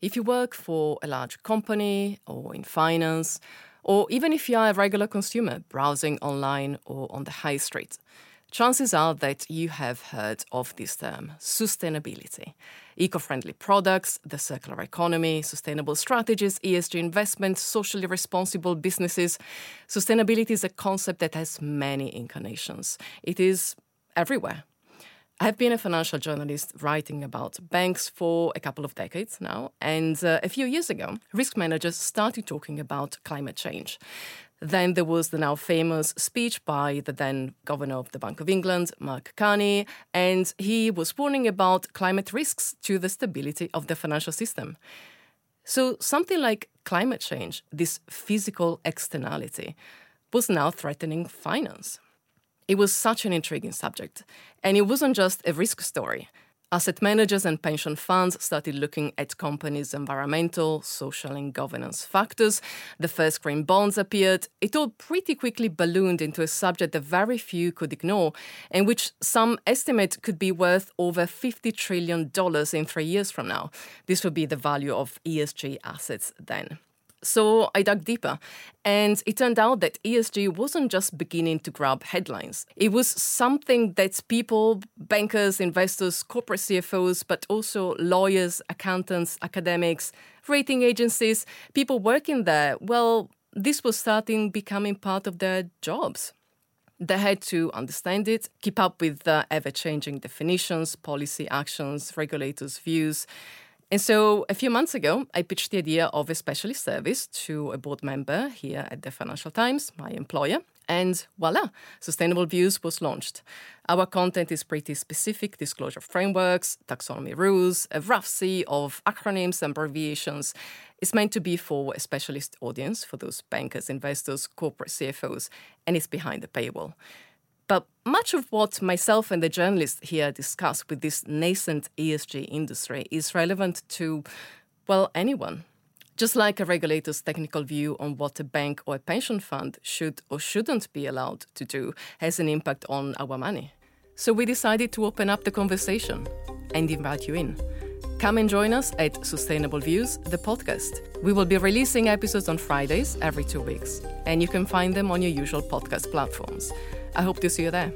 If you work for a large company or in finance, or even if you are a regular consumer browsing online or on the high street, chances are that you have heard of this term sustainability. Eco friendly products, the circular economy, sustainable strategies, ESG investments, socially responsible businesses. Sustainability is a concept that has many incarnations. It is everywhere. I have been a financial journalist writing about banks for a couple of decades now, and uh, a few years ago, risk managers started talking about climate change. Then there was the now famous speech by the then governor of the Bank of England, Mark Carney, and he was warning about climate risks to the stability of the financial system. So, something like climate change, this physical externality, was now threatening finance. It was such an intriguing subject, and it wasn't just a risk story. Asset managers and pension funds started looking at companies' environmental, social, and governance factors. The first green bonds appeared. It all pretty quickly ballooned into a subject that very few could ignore, and which some estimate could be worth over $50 trillion in three years from now. This would be the value of ESG assets then. So I dug deeper, and it turned out that ESG wasn't just beginning to grab headlines. It was something that people, bankers, investors, corporate CFOs, but also lawyers, accountants, academics, rating agencies, people working there, well, this was starting becoming part of their jobs. They had to understand it, keep up with the ever changing definitions, policy actions, regulators' views, and so a few months ago, I pitched the idea of a specialist service to a board member here at the Financial Times, my employer, and voila, Sustainable Views was launched. Our content is pretty specific disclosure frameworks, taxonomy rules, a rough sea of acronyms and abbreviations. It's meant to be for a specialist audience, for those bankers, investors, corporate CFOs, and it's behind the paywall. But much of what myself and the journalists here discuss with this nascent ESG industry is relevant to, well, anyone. Just like a regulator's technical view on what a bank or a pension fund should or shouldn't be allowed to do has an impact on our money. So we decided to open up the conversation and invite you in. Come and join us at Sustainable Views, the podcast. We will be releasing episodes on Fridays every two weeks, and you can find them on your usual podcast platforms. I hope to see you there.